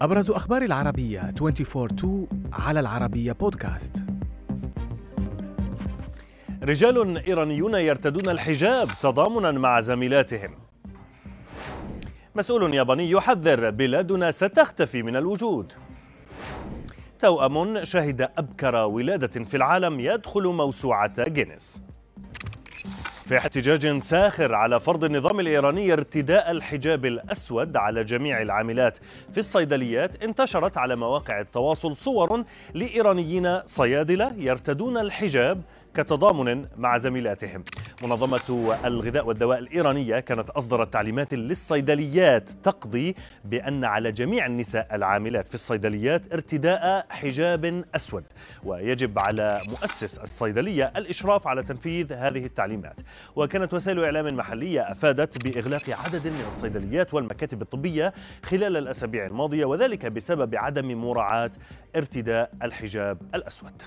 أبرز أخبار العربية 24-2 على العربية بودكاست. رجال إيرانيون يرتدون الحجاب تضامنا مع زميلاتهم. مسؤول ياباني يحذر بلادنا ستختفي من الوجود. توأم شهد أبكر ولادة في العالم يدخل موسوعة جينيس. في احتجاج ساخر على فرض النظام الإيراني ارتداء الحجاب الأسود على جميع العاملات. في الصيدليات انتشرت على مواقع التواصل صور لإيرانيين صيادلة يرتدون الحجاب كتضامن مع زميلاتهم. منظمة الغذاء والدواء الإيرانية كانت أصدرت تعليمات للصيدليات تقضي بأن على جميع النساء العاملات في الصيدليات ارتداء حجاب أسود. ويجب على مؤسس الصيدلية الإشراف على تنفيذ هذه التعليمات. وكانت وسائل إعلام محلية أفادت بإغلاق عدد من الصيدليات والمكاتب الطبية خلال الأسابيع الماضية وذلك بسبب عدم مراعاة ارتداء الحجاب الأسود.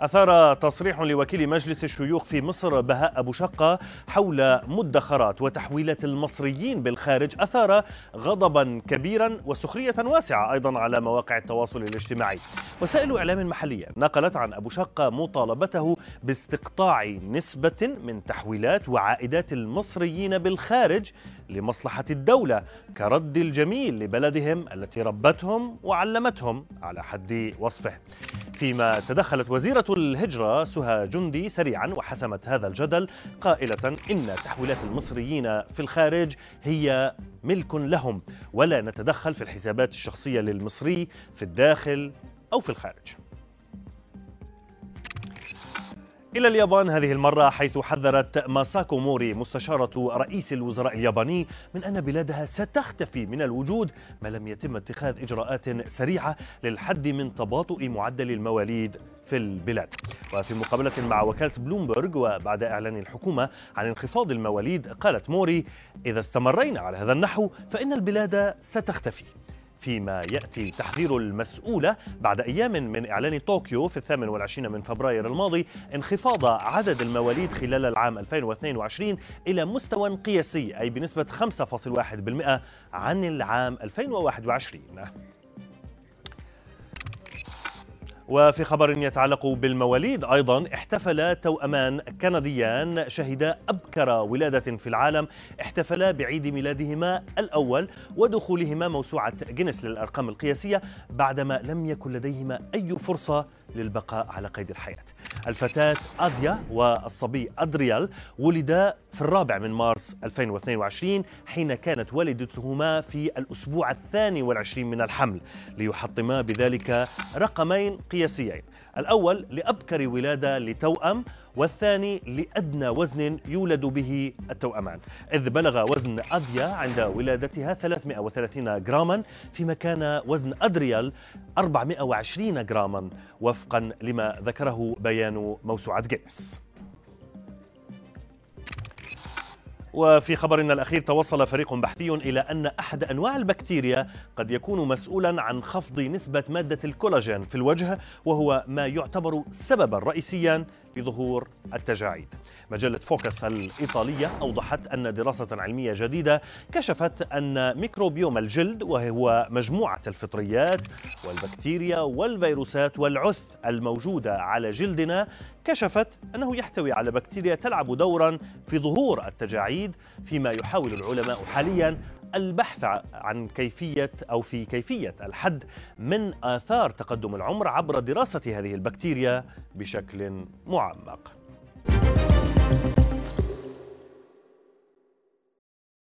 أثار تصريح لوكيل مجلس الشيوخ في مصر بهاء أبو شقة حول مدخرات وتحويلات المصريين بالخارج أثار غضبا كبيرا وسخرية واسعة أيضا على مواقع التواصل الاجتماعي. وسائل إعلام محلية نقلت عن أبو شقة مطالبته باستقطاع نسبة من تحويلات وعائدات المصريين بالخارج لمصلحة الدولة كرد الجميل لبلدهم التي ربتهم وعلمتهم على حد وصفه. فيما تدخلت وزيرة الهجرة سهى جندي سريعا وحسمت هذا الجدل قائلة إن تحويلات المصريين في الخارج هي ملك لهم ولا نتدخل في الحسابات الشخصية للمصري في الداخل أو في الخارج. إلى اليابان هذه المرة حيث حذرت ماساكو موري مستشارة رئيس الوزراء الياباني من أن بلادها ستختفي من الوجود ما لم يتم اتخاذ إجراءات سريعة للحد من تباطؤ معدل المواليد في البلاد. وفي مقابلة مع وكالة بلومبرج وبعد إعلان الحكومة عن انخفاض المواليد قالت موري إذا استمرينا على هذا النحو فإن البلاد ستختفي. فيما يأتي تحذير المسؤولة بعد أيام من إعلان طوكيو في الثامن والعشرين من فبراير الماضي انخفاض عدد المواليد خلال العام 2022 إلى مستوى قياسي أي بنسبة 5.1% عن العام 2021 وفي خبر يتعلق بالمواليد أيضا احتفل توأمان كنديان شهدا أبكر ولادة في العالم احتفلا بعيد ميلادهما الأول ودخولهما موسوعة جينيس للأرقام القياسية بعدما لم يكن لديهما أي فرصة للبقاء على قيد الحياة. الفتاة أديا والصبي أدريال ولدا في الرابع من مارس 2022 حين كانت والدتهما في الأسبوع الثاني والعشرين من الحمل ليحطما بذلك رقمين قياسيين. الأول لأبكر ولادة لتوأم والثاني لأدنى وزن يولد به التوأمان. إذ بلغ وزن أديا عند ولادتها 330 جراما فيما كان وزن أدريال 420 جراما وفقا لما ذكره بيان موسوعة جينيس وفي خبرنا الأخير توصل فريق بحثي إلى أن أحد أنواع البكتيريا قد يكون مسؤولا عن خفض نسبة مادة الكولاجين في الوجه وهو ما يعتبر سببا رئيسيا لظهور التجاعيد. مجلة فوكس الإيطالية أوضحت أن دراسة علمية جديدة كشفت أن ميكروبيوم الجلد وهو مجموعة الفطريات والبكتيريا والفيروسات والعث الموجودة على جلدنا كشفت أنه يحتوي على بكتيريا تلعب دورا في ظهور التجاعيد فيما يحاول العلماء حاليا البحث عن كيفية أو في كيفية الحد من آثار تقدم العمر عبر دراسة هذه البكتيريا بشكل معمق.